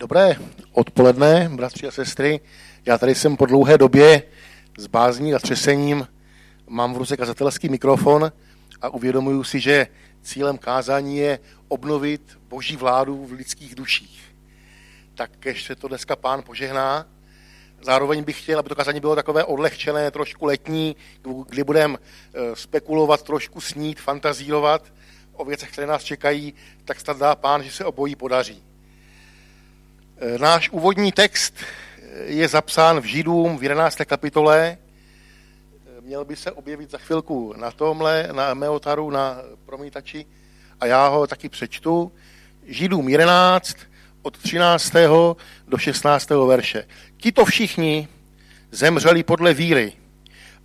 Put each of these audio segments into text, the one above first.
Dobré odpoledne, bratři a sestry. Já tady jsem po dlouhé době s bázní a třesením, mám v ruce kazatelský mikrofon a uvědomuju si, že cílem kázání je obnovit boží vládu v lidských duších. Tak ještě to dneska pán požehná. Zároveň bych chtěl, aby to kázání bylo takové odlehčené, trošku letní, kdy budeme spekulovat, trošku snít, fantazírovat o věcech, které nás čekají, tak snad dá pán, že se obojí podaří. Eh, náš úvodní text eh, je zapsán v Židům v 11. kapitole. Eh, měl by se objevit za chvilku na tomhle, na Meotaru, na promítači a já ho taky přečtu. Židům 11 od 13. do 16. verše. Tito všichni zemřeli podle víry,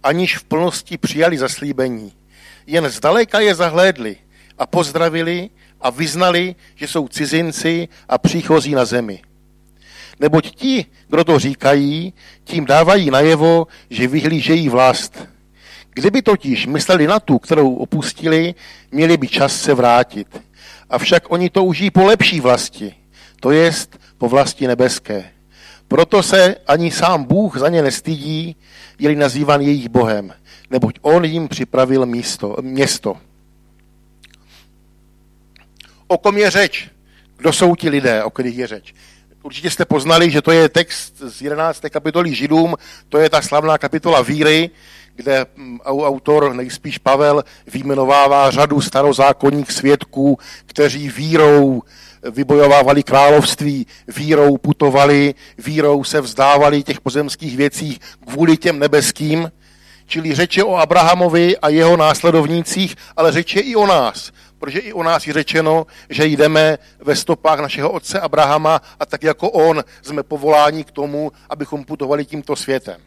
aniž v plnosti přijali zaslíbení. Jen zdaleka je zahlédli a pozdravili a vyznali, že jsou cizinci a příchozí na zemi. Neboť ti, kdo to říkají, tím dávají najevo, že vyhlížejí vlast. Kdyby totiž mysleli na tu, kterou opustili, měli by čas se vrátit. Avšak oni touží po lepší vlasti, to jest po vlasti nebeské. Proto se ani sám Bůh za ně nestydí, je nazývan jejich Bohem, neboť on jim připravil místo, město. O kom je řeč? Kdo jsou ti lidé, o kterých je řeč? Určitě jste poznali, že to je text z 11. kapitoly Židům, to je ta slavná kapitola víry, kde mm, autor, nejspíš Pavel, výjmenovává řadu starozákonních svědků, kteří vírou vybojovávali království, vírou putovali, vírou se vzdávali těch pozemských věcí kvůli těm nebeským. Čili řeče o Abrahamovi a jeho následovnících, ale řeče i o nás protože i o nás je řečeno, že jdeme ve stopách našeho otce Abrahama a tak jako on jsme povoláni k tomu, abychom putovali tímto světem.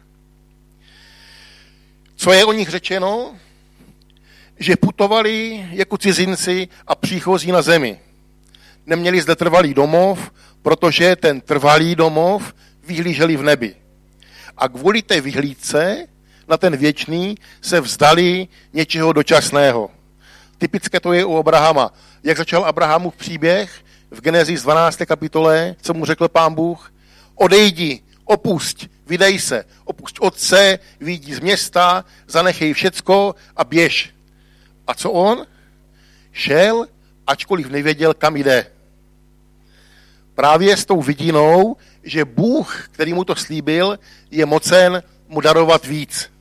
Co je o nich řečeno? Že putovali jako cizinci a příchozí na zemi. Neměli zde trvalý domov, protože ten trvalý domov vyhlíželi v nebi. A kvůli té vyhlídce na ten věčný se vzdali něčeho dočasného. Typické to je u Abrahama. Jak začal Abrahamův příběh v Genesis 12. kapitole, co mu řekl pán Bůh? Odejdi, opusť, vydej se, opusť otce, výjdi z města, zanechej všecko a běž. A co on? Šel, ačkoliv nevěděl, kam jde. Právě s tou vidinou, že Bůh, který mu to slíbil, je mocen mu darovat víc.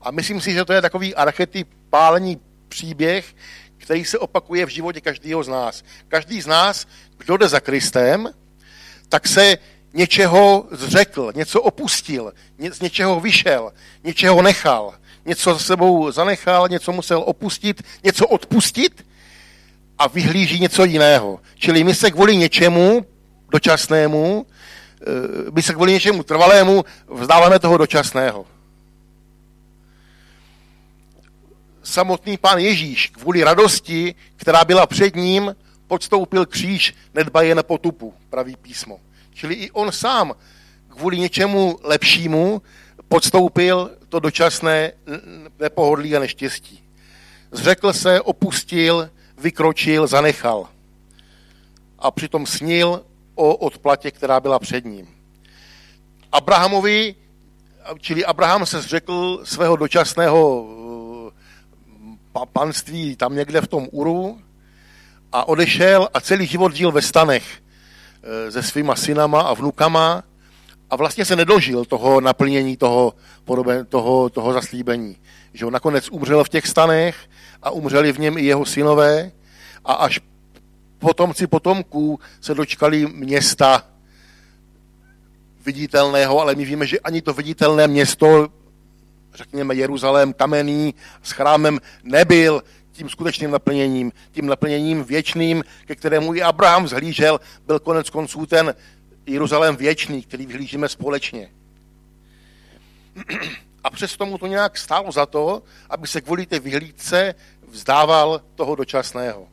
A myslím si, že to je takový archetyp pálení příběh, který se opakuje v životě každého z nás. Každý z nás, kdo jde za Kristem, tak se něčeho zřekl, něco opustil, z něčeho vyšel, něčeho nechal, něco za sebou zanechal, něco musel opustit, něco odpustit a vyhlíží něco jiného. Čili my se kvůli něčemu dočasnému, eh, my se kvůli něčemu trvalému vzdáváme toho dočasného. Samotný pán Ježíš kvůli radosti, která byla před ním, podstoupil kříž, nedbaje na potupu, praví písmo. Čili i on sám kvůli něčemu lepšímu podstoupil to dočasné nepohodlí a neštěstí. Zřekl se, opustil, vykročil, zanechal. A přitom snil o odplatě, která byla před ním. Abrahamovi, čili Abraham se zřekl svého dočasného panství tam někde v tom Uru a odešel a celý život žil ve stanech e, se svýma synama a vnukama a vlastně se nedožil toho naplnění toho, podobe, toho, toho zaslíbení. Že on nakonec umřel v těch stanech a umřeli v něm i jeho synové a až potomci potomků se dočkali města viditelného, ale my víme, že ani to viditelné město řekněme, Jeruzalém kamenný s chrámem nebyl tím skutečným naplněním, tím naplněním věčným, ke kterému i Abraham zhlížel, byl konec konců ten Jeruzalém věčný, který vyhlížíme společně. A přesto mu to nějak stálo za to, aby se kvůli té vyhlídce vzdával toho dočasného.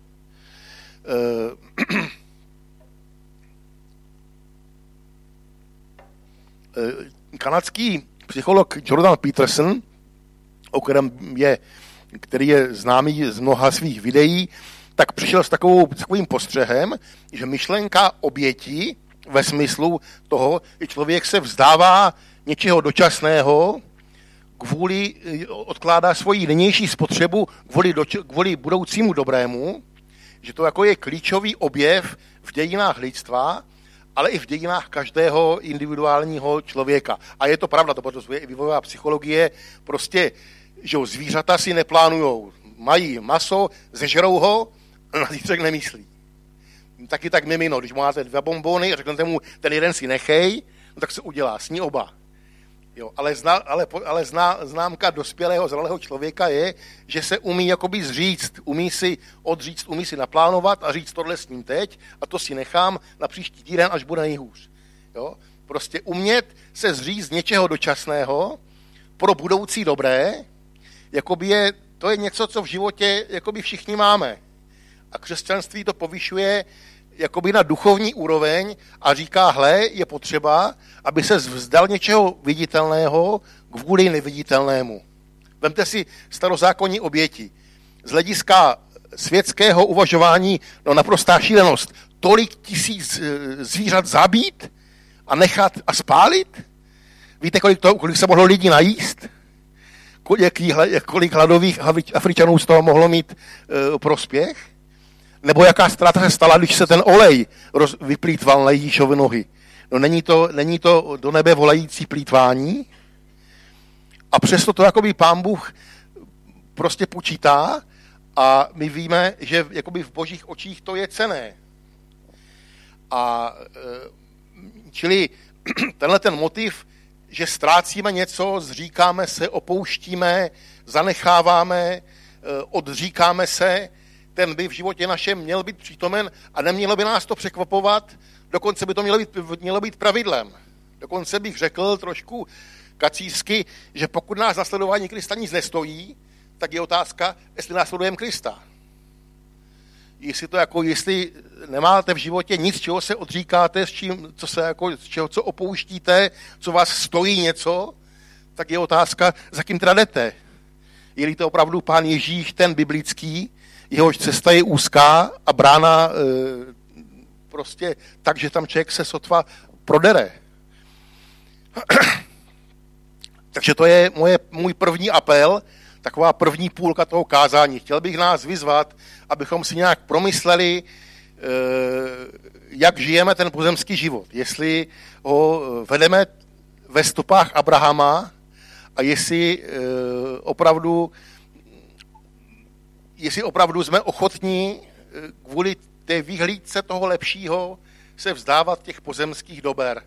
Eh, eh, kanadský psycholog Jordan Peterson, o kterém je, který je známý z mnoha svých videí, tak přišel s takovou, takovým postřehem, že myšlenka oběti ve smyslu toho, že člověk se vzdává něčeho dočasného, kvůli, odkládá svoji nynější spotřebu kvůli, do, kvůli budoucímu dobrému, že to jako je klíčový objev v dějinách lidstva, ale i v dějinách každého individuálního člověka. A je to pravda, to potvrzuje i vývojová psychologie. Prostě, že zvířata si neplánujou. Mají maso, zežerou ho, na zítřek nemyslí. Taky tak mimino, když máte dva bombony a řeknete mu, ten jeden si nechej, no tak se udělá, sní oba. Jo, ale, zna, ale, ale zná, známka dospělého, zralého člověka je, že se umí jakoby zříct, umí si odříct, umí si naplánovat a říct tohle s ním teď a to si nechám na příští týden, až bude nejhůř. Jo? Prostě umět se zříct něčeho dočasného pro budoucí dobré, jakoby je, to je něco, co v životě jakoby všichni máme. A křesťanství to povyšuje jakoby na duchovní úroveň a říká, hle, je potřeba, aby se vzdal něčeho viditelného kvůli neviditelnému. Vemte si starozákonní oběti. Z hlediska světského uvažování, no naprostá šílenost, tolik tisíc eh, zvířat zabít a nechat a spálit? Víte, kolik, to, kolik se mohlo lidí najíst? Kolik, kolik hladových Afričanů z toho mohlo mít uh, prospěch? Nebo jaká ztráta se stala, když se ten olej roz, vyplýtval na Ježíšovi nohy? No není to, není to do nebe volající plítvání? A přesto to jakoby pán Bůh prostě počítá a my víme, že jakoby v božích očích to je cené. A e, čili tenhle ten motiv, že ztrácíme něco, zříkáme se, opouštíme, zanecháváme, e, odříkáme se, ten by v životě našem měl být přítomen a nemělo by nás to překvapovat, dokonce by to mělo být, mělo být pravidlem. Dokonce bych řekl trošku kacířsky, že pokud nás nasledování Krista nic nestojí, tak je otázka, jestli následujeme Krista. Jestli to jako, jestli nemáte v životě nic, čeho se odříkáte, s čím, co se jako, z čeho, co opouštíte, co vás stojí něco, tak je otázka, za kým teda jdete. Je to opravdu pán Ježíš, ten biblický, jehož cesta je úzká a brána e, prostě tak, že tam člověk se sotva prodere. Takže to je moje, můj první apel, taková první půlka toho kázání. Chtěl bych nás vyzvat, abychom si nějak promysleli, e, jak žijeme ten pozemský život. Jestli ho vedeme ve stopách Abrahama a jestli e, opravdu jestli opravdu jsme ochotní eh, kvůli té výhlídce toho lepšího se vzdávat těch pozemských dober.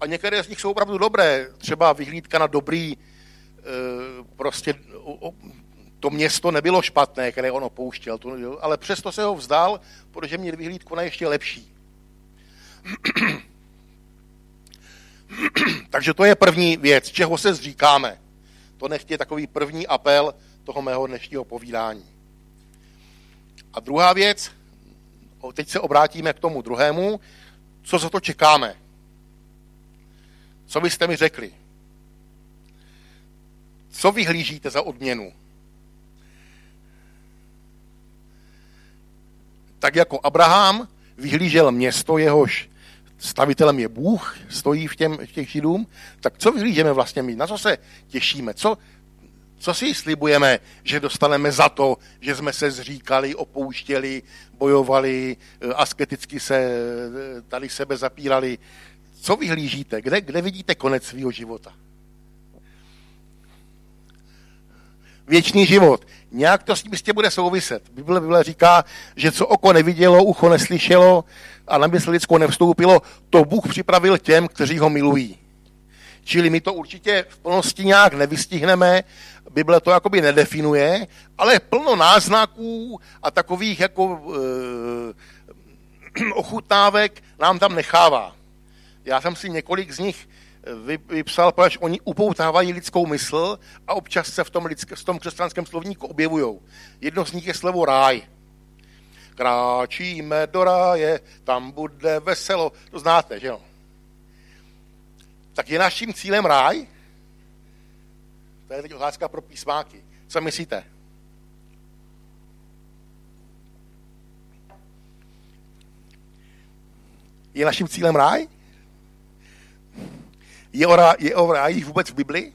A některé z nich jsou opravdu dobré. Třeba vyhlídka na dobrý, eh, prostě to město nebylo špatné, které on opouštěl, ale přesto se ho vzdal, protože měl vyhlídku na ještě lepší. Takže to je první věc, čeho se zříkáme. To nechtě takový první apel toho mého dnešního povídání. A druhá věc, teď se obrátíme k tomu druhému, co za to čekáme. Co byste mi řekli? Co vyhlížíte za odměnu? Tak jako Abraham vyhlížel město, jehož stavitelem je Bůh, stojí v, těm, v těch židům, tak co vyhlížeme vlastně my? Na co se těšíme? Co, co si slibujeme, že dostaneme za to, že jsme se zříkali, opouštěli, bojovali, eh, asketicky se eh, tady sebe zapírali? Co vyhlížíte? Kde, kde vidíte konec svého života? Věčný život. Nějak to s tím bude souviset. Bible, Bible říká, že co oko nevidělo, ucho neslyšelo a na mysl lidskou nevstoupilo, to Bůh připravil těm, kteří ho milují. Čili my to určitě v plnosti nějak nevystihneme, Bible to jakoby nedefinuje, ale plno náznaků a takových jako e, ochutnávek nám tam nechává. Já jsem si několik z nich vypsal, protože oni upoutávají lidskou mysl a občas se v tom, lidské, v tom křesťanském slovníku objevují. Jedno z nich je slovo ráj. Kráčíme do ráje, tam bude veselo. To znáte, že jo? Tak je naším cílem ráj? To je teď otázka pro písmáky. Co myslíte? Je naším cílem ráj? Je o, rá, je o ráji vůbec v Biblii?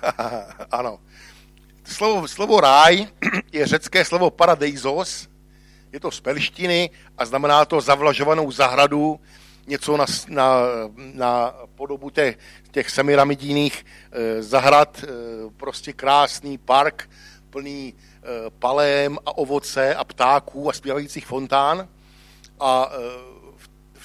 ano. Slovo, slovo ráj je řecké slovo paradeisos, je to z perštiny a znamená to zavlažovanou zahradu, něco na, na, na podobu těch, těch semiramidijných eh, zahrad, eh, prostě krásný park plný eh, palém a ovoce a ptáků a zpívajících fontán. A eh,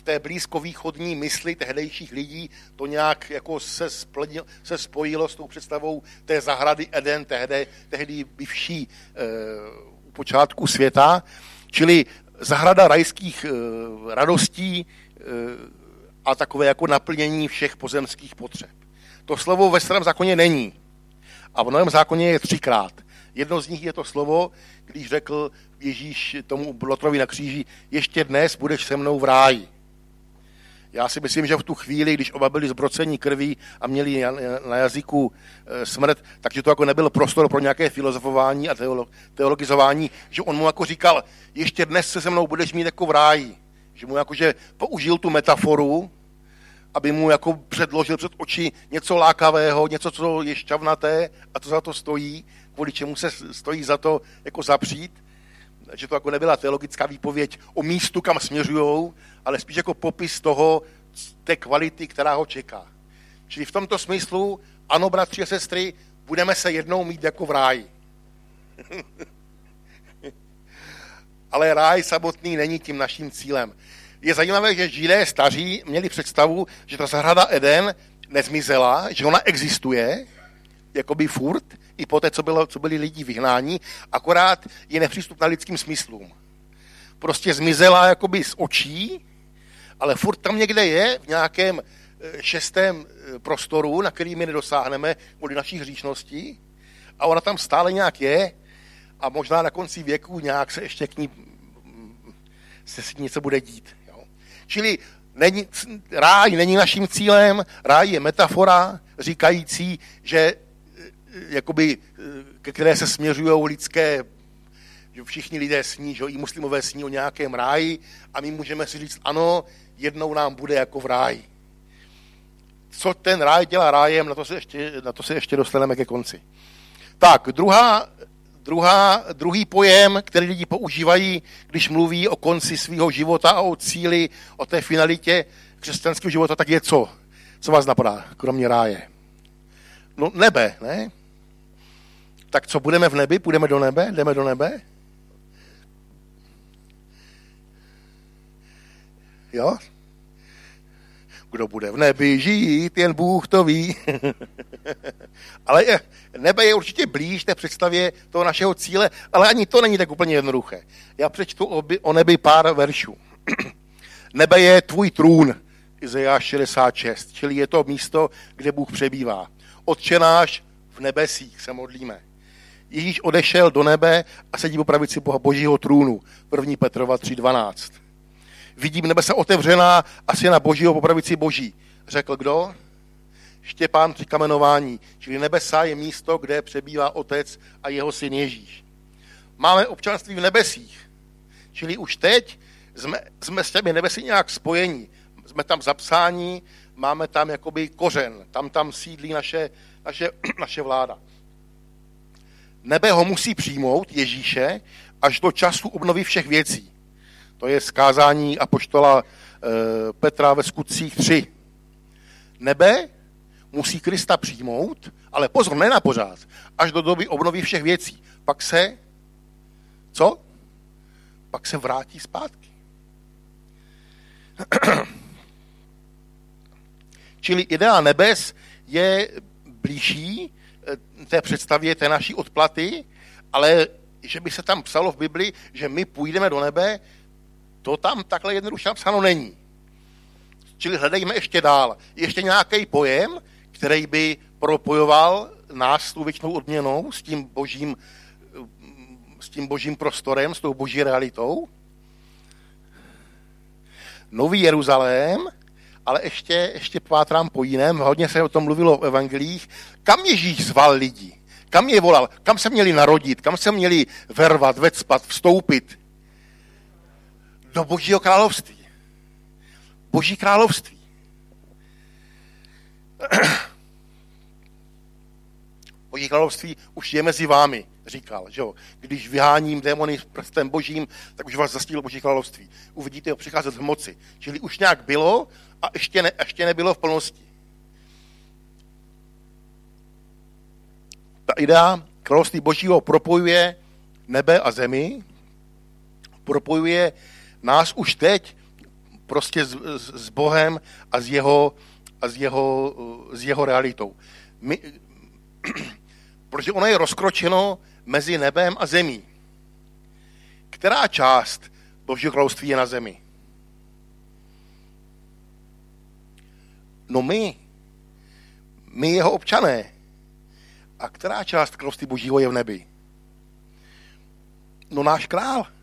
té blízkovýchodní mysli tehdejších lidí to nějak jako se, spledil, se spojilo s tou představou té zahrady Eden, tehdy, tehdy bývší u počátku světa, čili zahrada rajských e, radostí e, a takové jako naplnění všech pozemských potřeb. To slovo ve starém zákoně není. A v novém zákoně je třikrát. Jedno z nich je to slovo, když řekl Ježíš tomu Lotrovi na kříži, ještě dnes budeš se mnou v ráji. Já si myslím, že v tu chvíli, když oba byli zbrocení krví a měli na jazyku e, smrt, takže to jako nebyl prostor pro nějaké filozofování a teologizování, že on mu jako říkal, ještě dnes se se mnou budeš mít jako v ráji. Že mu jakože použil tu metaforu, aby mu jako předložil před oči něco lákavého, něco, co je šťavnaté a to za to stojí, kvůli čemu se stojí za to jako zapřít. Že to jako nebyla teologická výpověď o místu, kam směřují, ale spíš jako popis toho, té kvality, která ho čeká. Čili v tomto smyslu, ano, bratři a sestry, budeme se jednou mít jako v ráji. ale ráj samotný není tím naším cílem. Je zajímavé, že židé staří měli představu, že ta zahrada Eden nezmizela, že ona existuje, jakoby furt, i po té, co, bylo, co byli lidi vyhnáni, akorát je nepřístupná lidským smyslům. Prostě zmizela jakoby z očí, ale furt tam někde je, v nějakém eh, šestém eh, prostoru, na který my nedosáhneme kvůli naší hříčnosti a ona tam stále nějak je a možná na konci věku nějak se ještě k ní mm, se s něco bude dít. Jo. Čili není, ráj není naším cílem, ráj je metafora říkající, že eh, jakoby, ke které se směřují lidské že všichni lidé sní, že i muslimové sní o nějakém ráji a my můžeme si říct, ano, jednou nám bude jako v ráji. Co ten ráj dělá rájem, na to se ještě, na to se ještě dostaneme ke konci. Tak, druhá, druhá, druhý pojem, který lidi používají, když mluví o konci svého života a o cíli, o té finalitě křesťanského života, tak je co? Co vás napadá, kromě ráje? No nebe, ne? Tak co, budeme v nebi? Půjdeme do nebe? Jdeme do nebe? Jo? Kdo bude v nebi žít, jen Bůh to ví. ale nebe je určitě blíž té představě toho našeho cíle, ale ani to není tak úplně jednoduché. Já přečtu o, nebi pár veršů. nebe je tvůj trůn, Izajáš 66, čili je to místo, kde Bůh přebývá. Otčenáš v nebesích se modlíme. Ježíš odešel do nebe a sedí po pravici Boha Božího trůnu. 1. Petrova 3.12 vidím nebe se otevřená a syna božího po pravici boží. Řekl kdo? Štěpán při kamenování. Čili nebesa je místo, kde přebývá otec a jeho syn Ježíš. Máme občanství v nebesích. Čili už teď jsme, jsme s těmi nebesy nějak spojení. Jsme tam zapsání, máme tam jakoby kořen. Tam tam sídlí naše, naše, naše vláda. Nebe ho musí přijmout, Ježíše, až do času obnovy všech věcí. To je skázání apoštola eh, Petra ve skutcích 3. Nebe musí Krista přijmout, ale pozor, ne na pořád, až do doby obnovy všech věcí. Pak se, co? Pak se vrátí zpátky. Čili idea nebes je blížší eh, té představě té naší odplaty, ale že by se tam psalo v Bibli, že my půjdeme do nebe, to tam takhle jednoduše napsáno není. Čili hledejme ještě dál. Ještě nějaký pojem, který by propojoval nás s tou věčnou odměnou, s tím božím, s tím božím prostorem, s tou boží realitou. Nový Jeruzalém, ale ještě, ještě pátrám po jiném, hodně se o tom mluvilo v evangelích, kam Ježíš zval lidi, kam je volal, kam se měli narodit, kam se měli vervat, vecpat, vstoupit, do Božího království. Boží království. Boží království už je mezi vámi, říkal, že jo. Když vyháním démony prstem božím, tak už vás zastílo Boží království. Uvidíte ho přicházet v moci. Čili už nějak bylo a ještě, ne, ještě nebylo v plnosti. Ta idea království božího propojuje nebe a zemi, propojuje nás už teď prostě s, s, Bohem a s jeho, a s jeho, s jeho realitou. My, protože ono je rozkročeno mezi nebem a zemí. Která část Božího království je na zemi? No my, my jeho občané. A která část království Božího je v nebi? No náš král.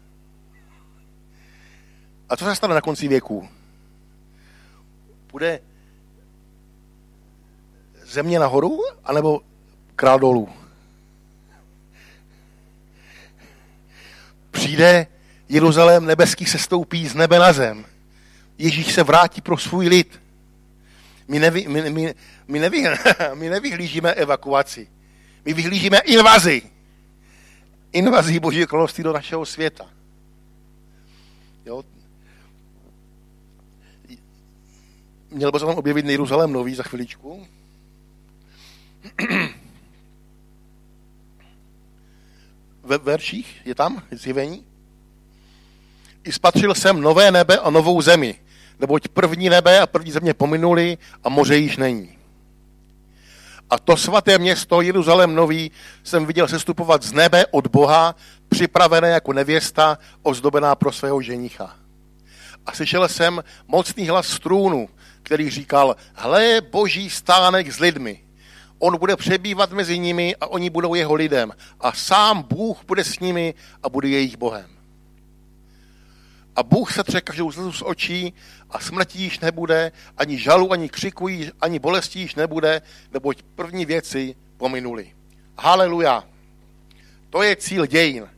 A co se stane na konci věku? Bude země nahoru, anebo král dolů? Přijde Jeruzalém nebeský se stoupí z nebe na zem. Ježíš se vrátí pro svůj lid. My, nevy, my, my, my, nevy, my nevyhlížíme evakuaci. My vyhlížíme invazi. Invazi Božího království do našeho světa. Jo? Měl by se tam objevit Jeruzalém nový za chviličku. Ve verších je tam zjevení. I spatřil jsem nové nebe a novou zemi, neboť první nebe a první země pominuli a moře již není. A to svaté město Jeruzalém nový jsem viděl sestupovat z nebe od Boha, připravené jako nevěsta, ozdobená pro svého ženicha. A slyšel jsem mocný hlas z trůnu, který říkal, hle boží stánek s lidmi. On bude přebývat mezi nimi a oni budou jeho lidem. A sám Bůh bude s nimi a bude jejich Bohem. A Bůh se tře každou z očí a smrti již nebude, ani žalu, ani křiku, ani bolesti již nebude, neboť první věci pominuli. Haleluja. To je cíl dějin.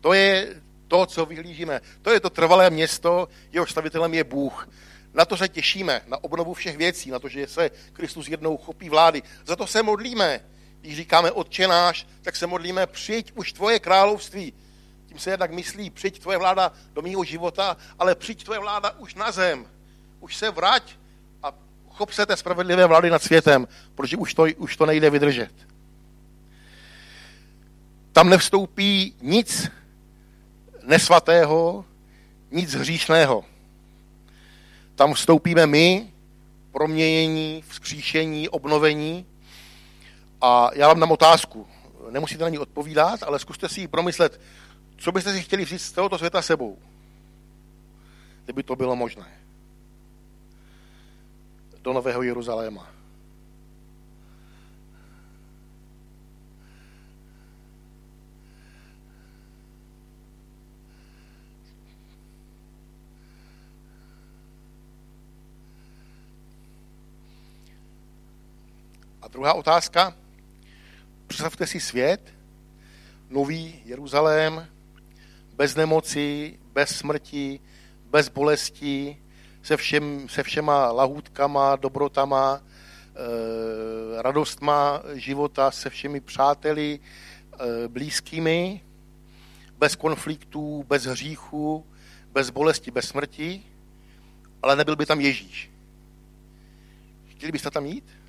To je to, co vyhlížíme. To je to trvalé město, jeho stavitelem je Bůh. Na to se těšíme, na obnovu všech věcí, na to, že se Kristus jednou chopí vlády. Za to se modlíme. Když říkáme Otče náš, tak se modlíme, přijď už tvoje království. Tím se jednak myslí, přijď tvoje vláda do mého života, ale přijď tvoje vláda už na zem. Už se vrať a chop se té spravedlivé vlády nad světem, protože už to, už to nejde vydržet. Tam nevstoupí nic nesvatého, nic hříšného. Tam vstoupíme my, proměnění, vzkříšení, obnovení. A já vám dám otázku. Nemusíte na ní odpovídat, ale zkuste si ji promyslet, co byste si chtěli vzít z tohoto světa sebou. Kdyby to bylo možné. Do Nového Jeruzaléma. Druhá otázka. Představte si svět, nový Jeruzalém, bez nemoci, bez smrti, bez bolesti, se, všem, se všema lahůdkama, dobrotama, e, radostma života, se všemi přáteli, e, blízkými, bez konfliktů, bez hříchu, bez bolesti, bez smrti, ale nebyl by tam Ježíš. Chtěli byste tam jít?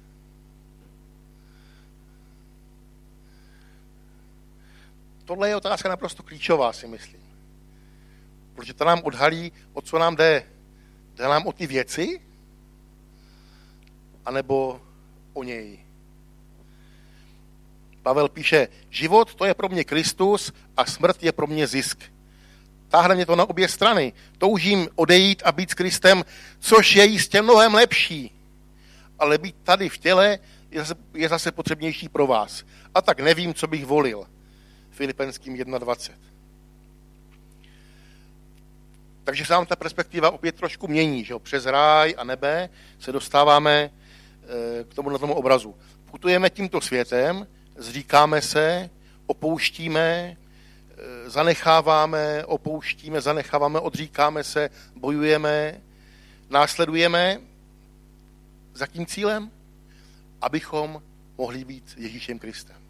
Tohle je otázka naprosto klíčová, si myslím. Protože to nám odhalí, o co nám jde. Jde nám o ty věci, anebo o něj. Pavel píše, život to je pro mě Kristus a smrt je pro mě zisk. Táhne mě to na obě strany. Toužím odejít a být s Kristem, což je jistě mnohem lepší. Ale být tady v těle je zase, je zase potřebnější pro vás. A tak nevím, co bych volil. Filipenským 1.20. Takže se nám ta perspektiva opět trošku mění, že jo? přes ráj a nebe se dostáváme eh, k tomu na tomu obrazu. Putujeme tímto světem, zříkáme se, opouštíme, eh, zanecháváme, opouštíme, zanecháváme, odříkáme se, bojujeme, následujeme za tím cílem, abychom mohli být Ježíšem Kristem.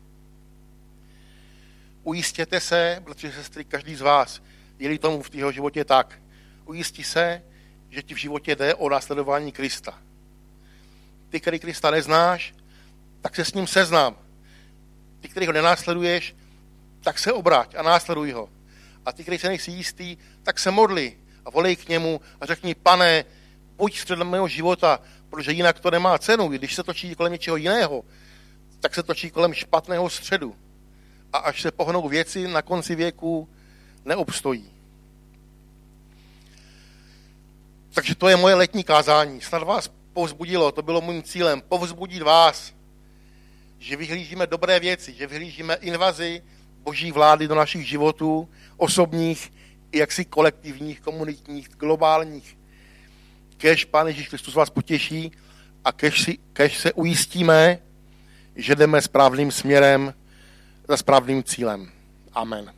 Ujistěte se, protože sestry, každý z vás, je tomu v jeho životě tak, ujistí se, že ti v životě jde o následování Krista. Ty, který Krista neznáš, tak se s ním seznám. Ty, který ho nenásleduješ, tak se obráť a následuj ho. A ty, který se nejsi jistý, tak se modli a volej k němu a řekni, pane, buď středem mého života, protože jinak to nemá cenu. Když se točí kolem něčeho jiného, tak se točí kolem špatného středu. A až se pohnou věci, na konci věku neobstojí. Takže to je moje letní kázání. Snad vás povzbudilo, to bylo mým cílem, povzbudit vás, že vyhlížíme dobré věci, že vyhlížíme invazi boží vlády do našich životů, osobních jaksi kolektivních, komunitních, globálních. Kež Pán Ježíš Kristus vás potěší a kež, si, kež se ujistíme, že jdeme správným směrem za správným cílem. Amen.